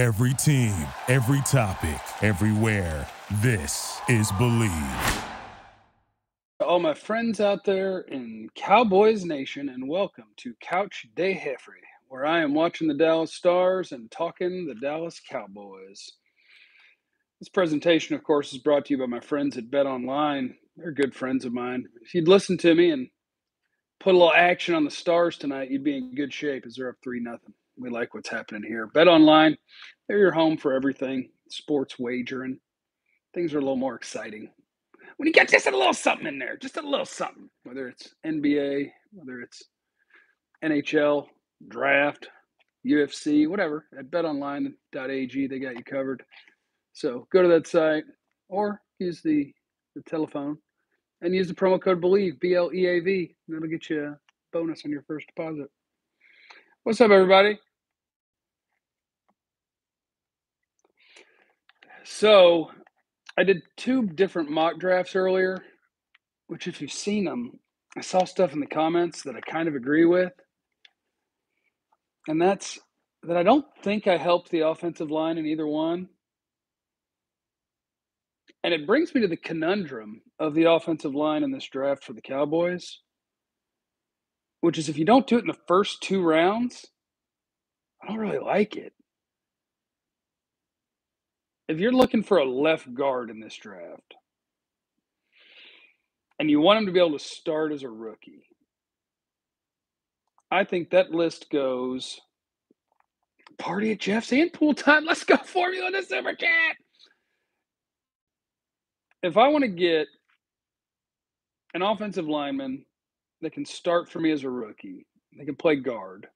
Every team, every topic, everywhere. This is Bleav. All my friends out there in Cowboys Nation, and welcome to Couch Day Heffrey, where I am watching the Dallas Stars and talking the Dallas Cowboys. This presentation, of course, is brought to you by my friends at Bet Online. They're good friends of mine. If you'd listen to me and put a little action on the Stars tonight, you'd be in good shape as they're up 3 nothing. We like what's happening here. Bet Online, they're your home for everything sports wagering. Things are a little more exciting when you get just a little something in there, just a little something, whether it's NBA, whether it's NHL, draft, UFC, whatever, at betonline.ag, they got you covered. So go to that site or use the, the telephone and use the promo code BLEAV, B L E A V. That'll get you a bonus on your first deposit. What's up, everybody? So I did two different mock drafts earlier, which, if you've seen them, I saw stuff in the comments that I kind of agree with. And that's that I don't think I helped the offensive line in either one. And it brings me to the conundrum of the offensive line in this draft for the Cowboys, which is if you don't do it in the first two rounds, I don't really like it if you're looking for a left guard in this draft and you want him to be able to start as a rookie, I think that list goes party at Jeff's and pool time. Let's go formula the super chat. If I want to get an offensive lineman that can start for me as a rookie, they can play guard.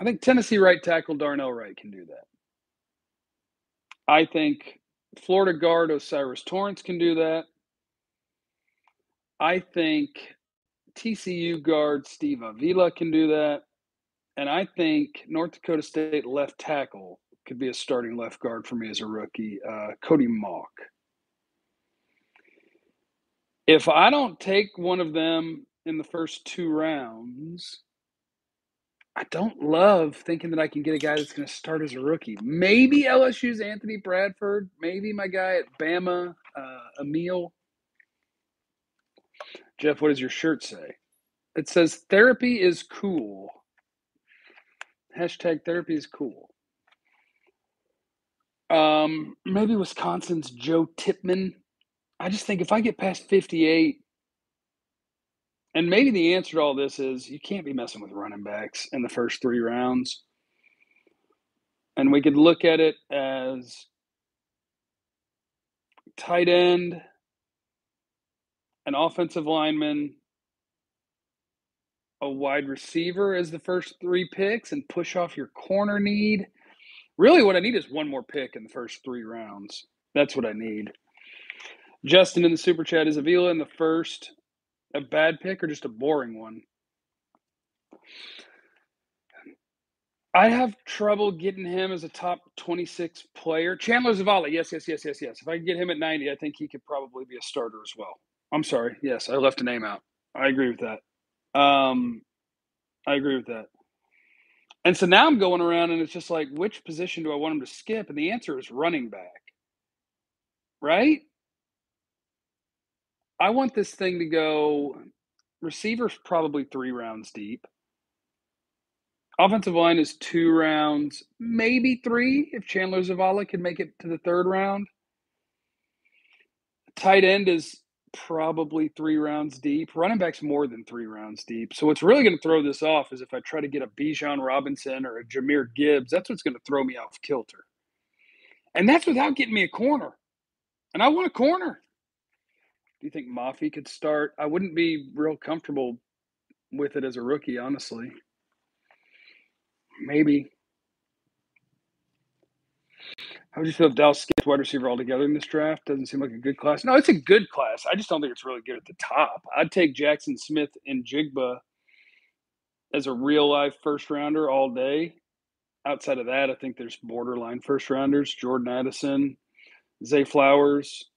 I think Tennessee right tackle Darnell Wright can do that. I think Florida guard O'Cyrus Torrance can do that. I think TCU guard Steve Avila can do that. And I think North Dakota State left tackle could be a starting left guard for me as a rookie, uh, Cody Mauch. If I don't take one of them in the first two rounds, I don't love thinking that I can get a guy that's going to start as a rookie. Maybe LSU's Anthony Bradford. Maybe my guy at Bama, uh, Emil. Jeff, what does your shirt say? It says therapy is cool. Hashtag therapy is cool. Um, maybe Wisconsin's Joe Tippmann. I just think if I get past 58, and maybe the answer to all this is you can't be messing with running backs in the first three rounds. And we could look at it as tight end, an offensive lineman, a wide receiver as the first three picks and push off your corner need. Really, what I need is one more pick in the first three rounds. That's what I need. Justin in the super chat is Avila in the first a bad pick or just a boring one? I have trouble getting him as a top 26 player. Chandler Zavala, yes, yes, yes, yes, yes. If I get him at 90, I think he could probably be a starter as well. I'm sorry. Yes, I left a name out. I agree with that. Um, I agree with that. And so now I'm going around and it's just like, which position do I want him to skip? And the answer is running back. Right? I want this thing to go receivers probably three rounds deep. Offensive line is two rounds, maybe three if Chandler Zavala can make it to the third round. Tight end is probably three rounds deep. Running back's more than three rounds deep. So what's really going to throw this off is if I try to get a Bijan Robinson or a Jahmyr Gibbs, that's what's going to throw me off kilter. And that's without getting me a corner. And I want a corner. Do you think Mafi could start? I wouldn't be real comfortable with it as a rookie, honestly. Maybe. How would you feel if Dallas skipped wide receiver altogether in this draft? Doesn't seem like a good class. No, it's a good class. I just don't think it's really good at the top. I'd take Jackson Smith and Jigba as a real life first rounder all day. Outside of that, I think there's borderline first rounders. Jordan Addison, Zay Flowers,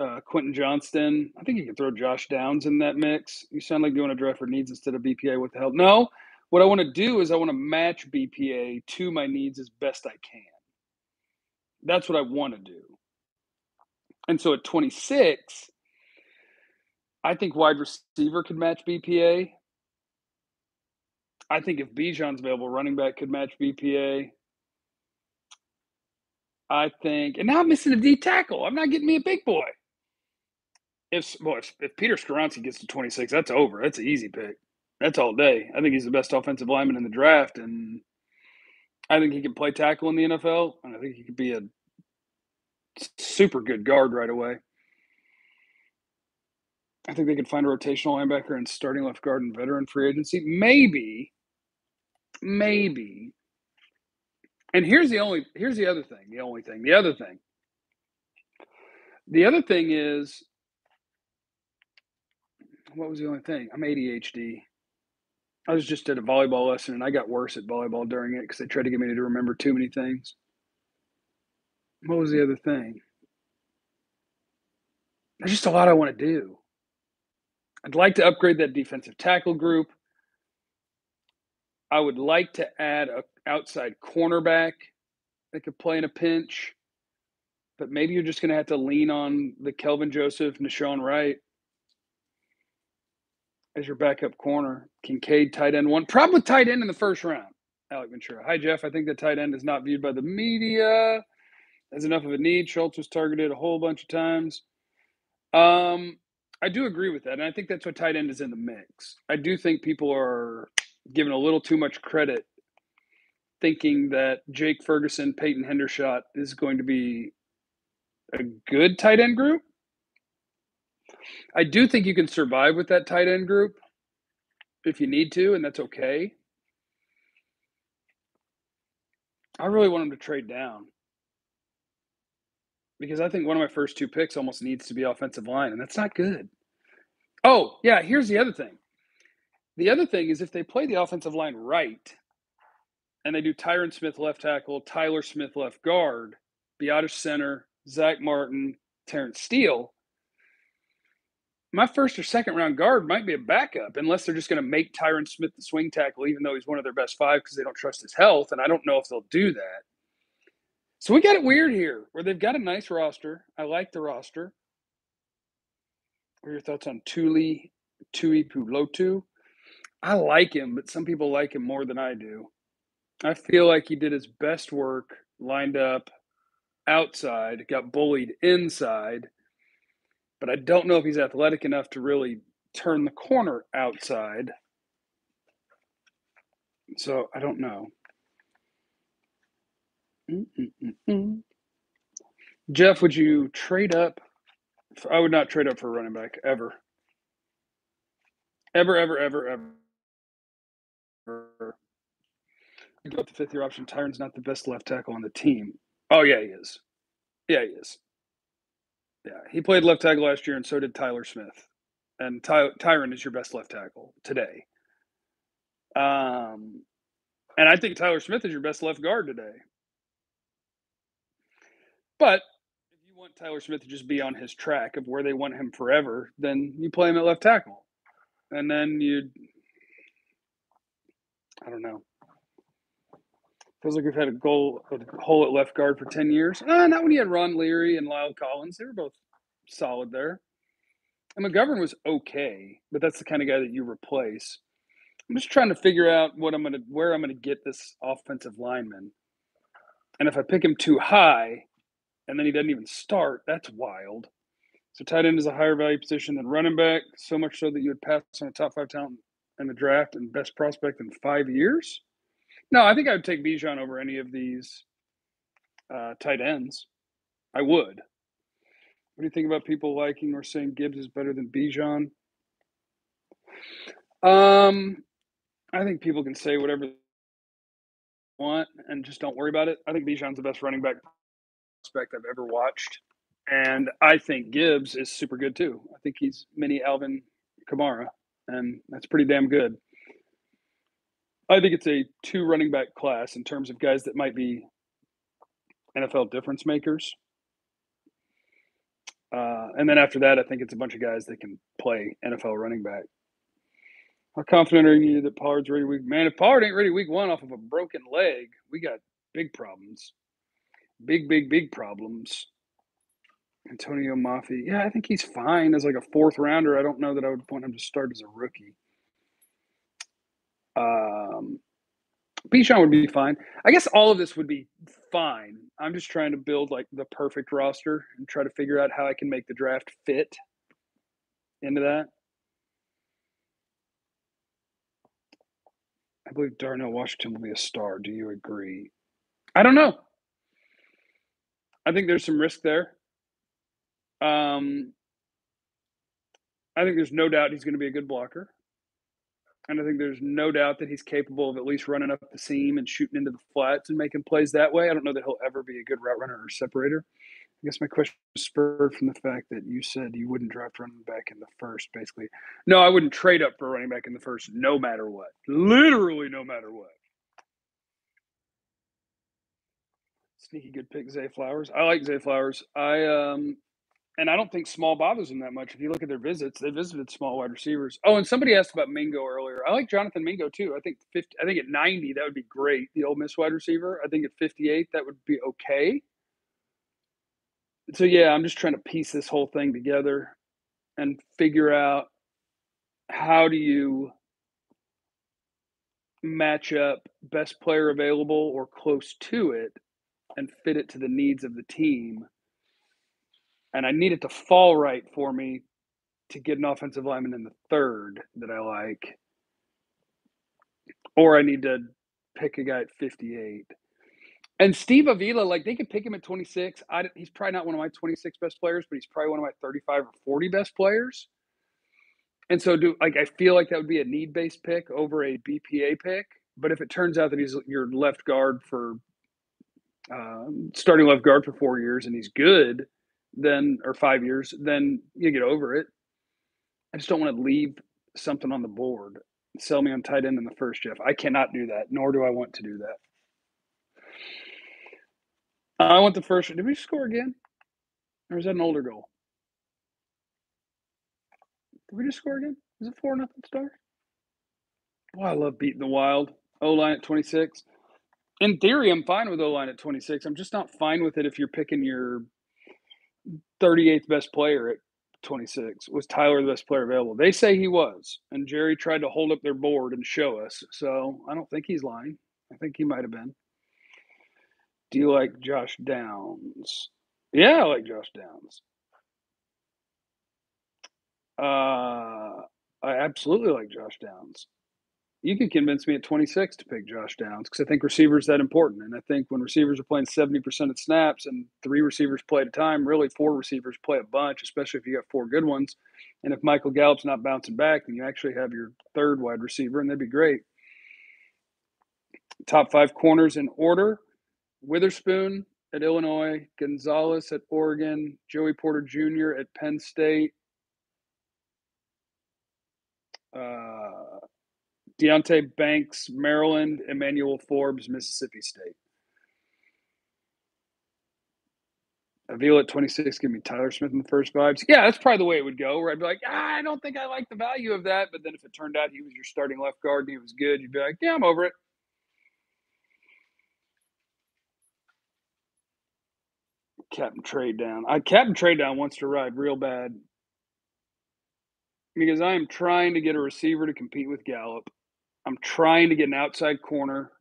uh, Quentin Johnston. I think you can throw Josh Downs in that mix. You sound like you want to draft for needs instead of BPA. What the hell? No, What I want to do is I want to match BPA to my needs as best I can. That's what I want to do. And so at 26, I think wide receiver could match BPA. I think if Bijan's available, running back could match BPA. I think, and now I'm missing a D tackle. I'm not getting me a big boy. If well, if, if Peter Skoronski gets to 26, that's over. That's an easy pick. That's all day. I think he's the best offensive lineman in the draft, and I think he can play tackle in the NFL, and I think he could be a super good guard right away. I think they could find a rotational linebacker and starting left guard and veteran free agency. Maybe, maybe. And here's the only here's the other thing. The only thing. The other thing. The other thing is what was the only thing? I'm ADHD. I was just at a volleyball lesson and I got worse at volleyball during it because they tried to get me to remember too many things. What was the other thing? There's just a lot I want to do. I'd like to upgrade that defensive tackle group. I would like to add a outside cornerback that could play in a pinch, but maybe you're just going to have to lean on the Kelvin Joseph, Nahshon Wright as your backup corner. Kincaid, tight end one. Problem with tight end in the first round. Alec Ventura. Hi, Jeff. I think the tight end is not viewed by the media as enough of a need. Schultz was targeted a whole bunch of times. Um, I do agree with that, and I think that's what tight end is in the mix. I do think people are given a little too much credit, thinking that Jake Ferguson, Peyton Hendershot is going to be a good tight end group. I do think you can survive with that tight end group if you need to, and that's okay. I really want him to trade down because I think one of my first two picks almost needs to be offensive line, and that's not good. Oh, yeah, here's the other thing. The other thing is if they play the offensive line right and they do Tyron Smith left tackle, Tyler Smith left guard, Biadasz center, Zach Martin, Terence Steele, my first or second round guard might be a backup unless they're just going to make Tyron Smith the swing tackle, even though he's one of their best five because they don't trust his health. And I don't know if they'll do that. So we got it weird here where they've got a nice roster. I like the roster. What are your thoughts on Tuli Tuipulotu? I like him, but some people like him more than I do. I feel like he did his best work lined up outside, got bullied inside but I don't know if he's athletic enough to really turn the corner outside. So I don't know. Mm-mm-mm-mm. Jeff, would you trade up? I would not trade up for a running back ever. Ever, ever, ever, ever. You go with the fifth year option. Tyron's not the best left tackle on the team. Oh, yeah, he is. Yeah, he is. Yeah, he played left tackle last year, and so did Tyler Smith. And Ty- Tyron is your best left tackle today. Um, and I think Tyler Smith is your best left guard today. But if you want Tyler Smith to just be on his track of where they want him forever, then you play him at left tackle. And then you, I don't know. Feels like we've had a goal, a hole at left guard for 10 years. Uh, not when you had Ron Leary and La'el Collins. They were both solid there. And McGovern was okay, but that's the kind of guy that you replace. I'm just trying to figure out what I'm gonna where I'm gonna get this offensive lineman. And if I pick him too high and then he doesn't even start, that's wild. So tight end is a higher value position than running back, so much so that you would pass on a top five talent in the draft and best prospect in five years. No, I think I would take Bijan over any of these uh, tight ends. I would. What do you think about people liking or saying Gibbs is better than Bijan? Um, I think people can say whatever they want and just don't worry about it. I think Bijan's the best running back prospect I've ever watched, and I think Gibbs is super good too. I think he's mini Alvin Kamara, and that's pretty damn good. I think it's a two running back class in terms of guys that might be NFL difference makers. Uh, and then after that, I think it's a bunch of guys that can play NFL running back. How confident are you that Pollard's ready week? Man, if Pollard ain't ready week one off of a broken leg, we got big problems. Big, big, big problems. Antonio Mafi. Yeah, I think he's fine as like a fourth rounder. I don't know that I would want him to start as a rookie. Um, Bijan would be fine. I guess all of this would be fine. I'm just trying to build like the perfect roster and try to figure out how I can make the draft fit into that. I believe Darnell Washington will be a star. Do you agree? I don't know. I think there's some risk there. Um, I think there's no doubt he's going to be a good blocker. And I think there's no doubt that he's capable of at least running up the seam and shooting into the flats and making plays that way. I don't know that he'll ever be a good route runner or separator. I guess my question spurred from the fact that you said you wouldn't draft running back in the first, basically. No, I wouldn't trade up for running back in the first, no matter what. Literally, no matter what. Sneaky good pick, Zay Flowers. I like Zay Flowers. I um, and I don't think small bothers them that much. If you look at their visits, they visited small wide receivers. Oh, and somebody asked about Mingo earlier. I like Jonathan Mingo too. I think 50, I think at ninety that would be great. The Ole Miss wide receiver. I think at fifty eight that would be okay so yeah, I'm just trying to piece this whole thing together and figure out how do you match up best player available or close to it and fit it to the needs of the team. And I need it to fall right for me to get an offensive lineman in the third that I like. Or I need to pick a guy at 58. And Steve Avila, like they could pick him at 26. I, he's probably not one of my 26 best players, but he's probably one of my 35 or 40 best players. And so, do like I feel like that would be a need based pick over a BPA pick. But if it turns out that he's your left guard for um, starting left guard for four years and he's good, then or five years, then you get over it. I just don't want to leave something on the board. Sell me on tight end in the first, Jeff. I cannot do that, nor do I want to do that. I want the first. Did we score again? Or is that an older goal? Did we just score again? Is it four nothing star? Oh, I love beating the wild. O line at twenty six. In theory, I'm fine with O line at twenty six. I'm just not fine with it if you're picking your thirty eighth best player at twenty six. Was Tyler the best player available? They say he was, and Jerry tried to hold up their board and show us. So I don't think he's lying. I think he might have been. Do you like Josh Downs? Yeah, I like Josh Downs. Uh, I absolutely like Josh Downs. You can convince me at 26 to pick Josh Downs because I think receivers that important. And I think when receivers are playing 70% of snaps and three receivers play at a time, really four receivers play a bunch, especially if you got four good ones. And if Michael Gallup's not bouncing back, then you actually have your third wide receiver, and that'd be great. Top five corners in order. Witherspoon at Illinois, Gonzalez at Oregon, Joey Porter Jr. at Penn State, uh, Deonte Banks, Maryland, Emmanuel Forbes, Mississippi State. Avila at 26, give me Tyler Smith in the first vibes. Yeah, that's probably the way it would go, where I'd be like, ah, I don't think I like the value of that. But then if it turned out he was your starting left guard and he was good, you'd be like, yeah, I'm over it. Captain Trade Down. I Captain Trade Down wants to ride real bad because I am trying to get a receiver to compete with Gallup. I'm trying to get an outside corner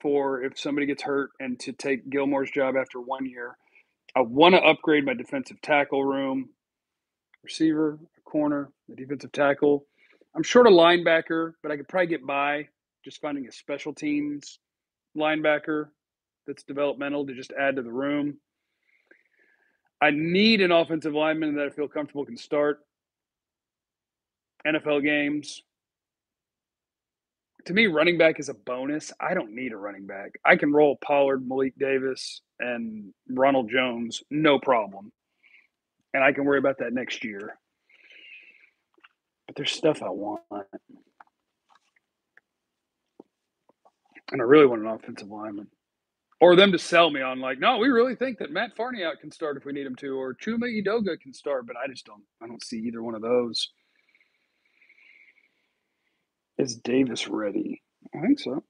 for if somebody gets hurt and to take Gilmore's job after one year. I want to upgrade my defensive tackle room, receiver, corner, the defensive tackle. I'm short a linebacker, but I could probably get by just finding a special teams linebacker that's developmental to just add to the room. I need an offensive lineman that I feel comfortable can start NFL games. To me, running back is a bonus. I don't need a running back. I can roll Pollard, Malik Davis, and Ronald Jones, no problem. And I can worry about that next year. But there's stuff I want. And I really want an offensive lineman or them to sell me on like, no, we really think that Matt Farniok can start if we need him to, or Chuma Edoga can start, but I just don't, I don't see either one of those. Is Davis ready? I think so.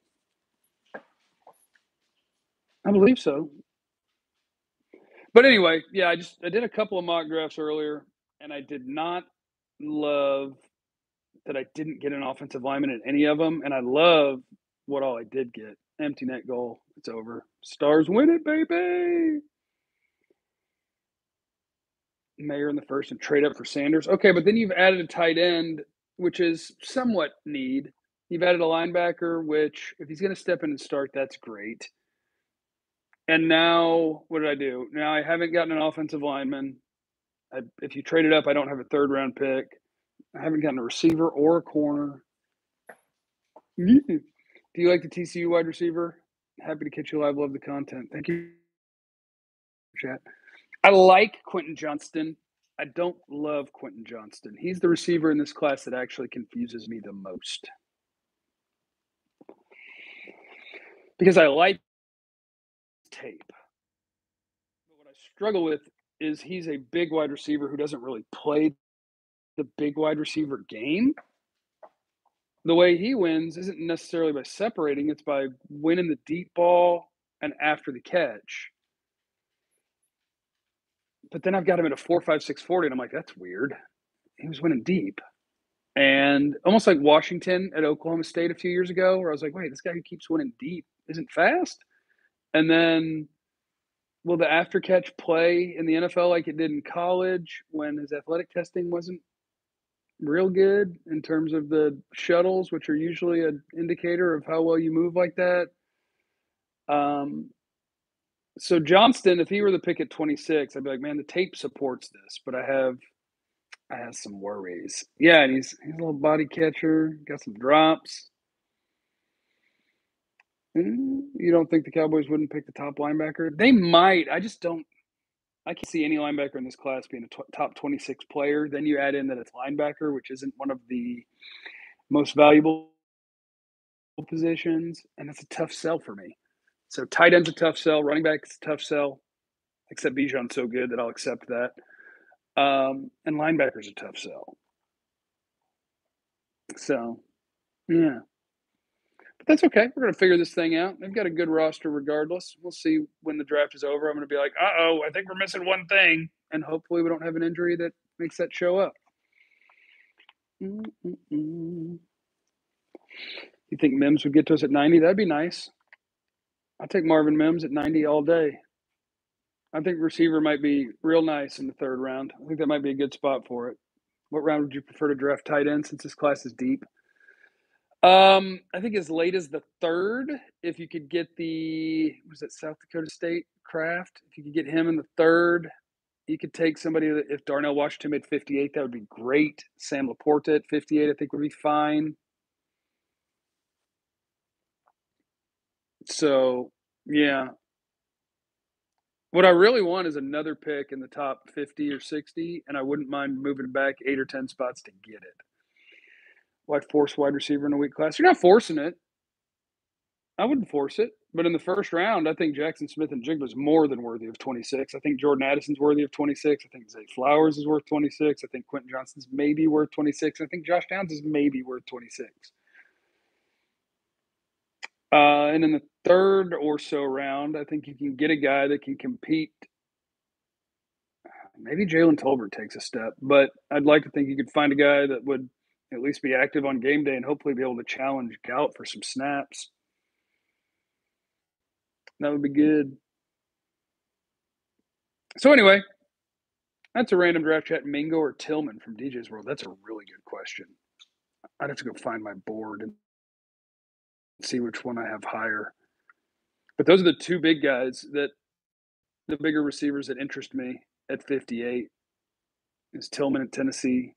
I believe so. But anyway, yeah, I just I did a couple of mock drafts earlier, and I did not love that I didn't get an offensive lineman in any of them, and I love what all I did get. Empty net goal. It's over. Stars win it, baby. Mayer in the first and trade up for Sanders. Okay, but then you've added a tight end, which is somewhat need. You've added a linebacker, which if he's going to step in and start, that's great. And now, what did I do? Now I haven't gotten an offensive lineman. I, if you trade it up, I don't have a third round pick. I haven't gotten a receiver or a corner. Do you like the TCU wide receiver? Happy to catch you live. Love the content. Thank you, chat. I like Quentin Johnston. I don't love Quentin Johnston. He's the receiver in this class that actually confuses me the most. Because I like tape. But what I struggle with is he's a big wide receiver who doesn't really play the big wide receiver game. The way he wins isn't necessarily by separating, it's by winning the deep ball and after the catch. But then I've got him at a four, five, six, forty, and I'm like, that's weird. He was winning deep. And almost like Washington at Oklahoma State a few years ago, where I was like, wait, this guy who keeps winning deep isn't fast. And then will the after catch play in the NFL like it did in college when his athletic testing wasn't real good in terms of the shuttles, which are usually an indicator of how well you move like that? Um, so Johnston, if he were the pick at 26, I'd be like, man, the tape supports this, but I have I have some worries. Yeah, and he's he's a little body catcher, got some drops. You don't think the Cowboys wouldn't pick the top linebacker? They might. I just don't. I can see any linebacker in this class being a t- top 26 player. Then you add in that it's linebacker, which isn't one of the most valuable positions, and it's a tough sell for me. So tight end's a tough sell, running back's a tough sell, except Bijan's so good that I'll accept that. Um, and linebacker's a tough sell. So, yeah. But that's okay. We're going to figure this thing out. They've got a good roster regardless. We'll see when the draft is over. I'm going to be like, uh oh, I think we're missing one thing. And hopefully we don't have an injury that makes that show up. Mm-mm-mm. You think Mims would get to us at 90? That'd be nice. I'll take Marvin Mims at 90 all day. I think receiver might be real nice in the third round. I think that might be a good spot for it. What round would you prefer to draft tight end since this class is deep? Um, I think as late as the third, if you could get the was it South Dakota State Kraft, if you could get him in the third, you could take somebody that if Darnell Washington made 58, that would be great. Sam LaPorta at 58, I think would be fine. So yeah. What I really want is another pick in the top 50 or 60, and I wouldn't mind moving back eight or 10 spots to get it. Why force wide receiver in a weak class? You're not forcing it. I wouldn't force it. But in the first round, I think Jackson Smith-Njigba is more than worthy of 26. I think Jordan Addison's worthy of 26. I think Zay Flowers is worth 26. I think Quentin Johnston's maybe worth 26. I think Josh Downs is maybe worth 26. Uh, and in the third or so round, I think you can get a guy that can compete. Maybe Jalen Tolbert takes a step, but I'd like to think you could find a guy that would – at least be active on game day and hopefully be able to challenge Gout for some snaps. That would be good. So anyway, that's a random draft chat. Mingo or Tillman from DJ's World. That's a really good question. I'd have to go find my board and see which one I have higher. But those are the two big guys that the bigger receivers that interest me at 58 is Tillman at Tennessee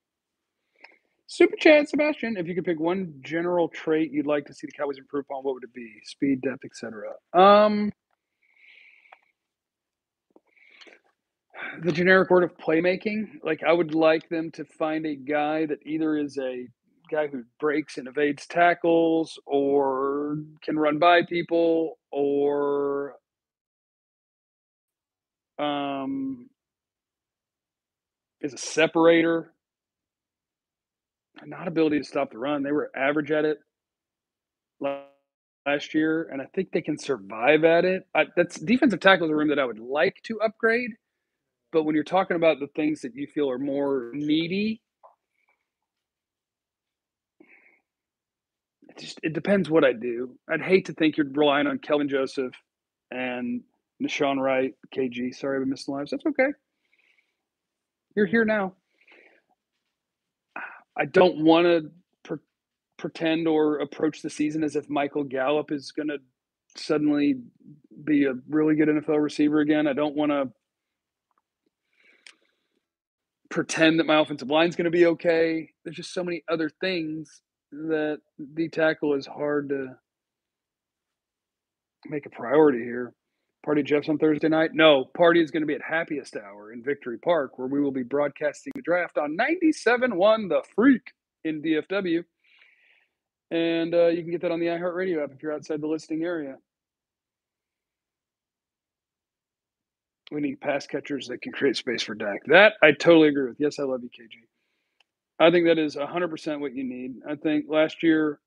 Super chat, Sebastian. If you could pick one general trait you'd like to see the Cowboys improve on, what would it be? Speed, depth, etc. Um, the generic word of playmaking. Like I would like them to find a guy that either is a guy who breaks and evades tackles, or can run by people, or um, is a separator not ability to stop the run. They were average at it last year, and I think they can survive at it. I, that's defensive tackle is a room that I would like to upgrade, but when you're talking about the things that you feel are more needy, it just it depends what I do. I'd hate to think you're relying on Kelvin Joseph and Nahshon Wright, KG. Sorry, we missed the lives. That's okay. You're here now. I don't want to pre- pretend or approach the season as if Michael Gallup is going to suddenly be a really good NFL receiver again. I don't want to pretend that my offensive line is going to be okay. There's just so many other things that the tackle is hard to make a priority here. Party Jeff's on Thursday night? No, party is going to be at Happiest Hour in Victory Park, where we will be broadcasting the draft on 97.1 The Freak in DFW. And uh, you can get that on the iHeartRadio app if you're outside the listing area. We need pass catchers that can create space for Dak. That I totally agree with. Yes, I love you, KG. I think that is 100% what you need. I think last year,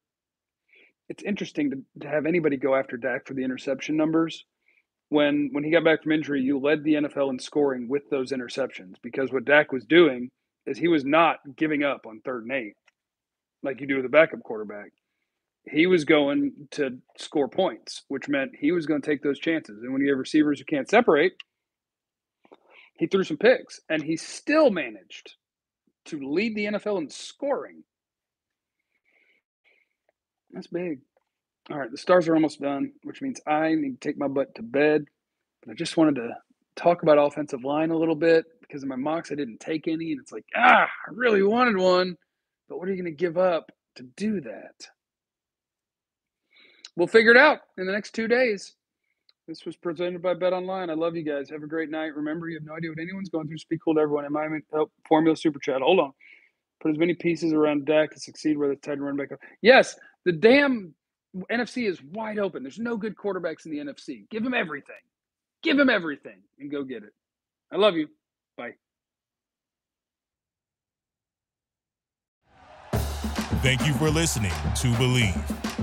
it's interesting to, to have anybody go after Dak for the interception numbers. When when he got back from injury, you led the NFL in scoring with those interceptions because what Dak was doing is he was not giving up on third and eight like you do with a backup quarterback. He was going to score points, which meant he was going to take those chances. And when you have receivers who can't separate, he threw some picks and he still managed to lead the NFL in scoring. That's big. All right, the stars are almost done, which means I need to take my butt to bed. But I just wanted to talk about offensive line a little bit because in my mocks I didn't take any, and it's like, ah, I really wanted one, but what are you going to give up to do that? We'll figure it out in the next two days. This was presented by Bet Online. I love you guys. Have a great night. Remember, you have no idea what anyone's going through. Speak cool to everyone. In my help formula super chat. Hold on. Put as many pieces around Dak to succeed where the tight run back up. Yes, the damn NFC is wide open. There's no good quarterbacks in the NFC. Give them everything. Give them everything and go get it. I love you. Bye. Thank you for listening to Bleav.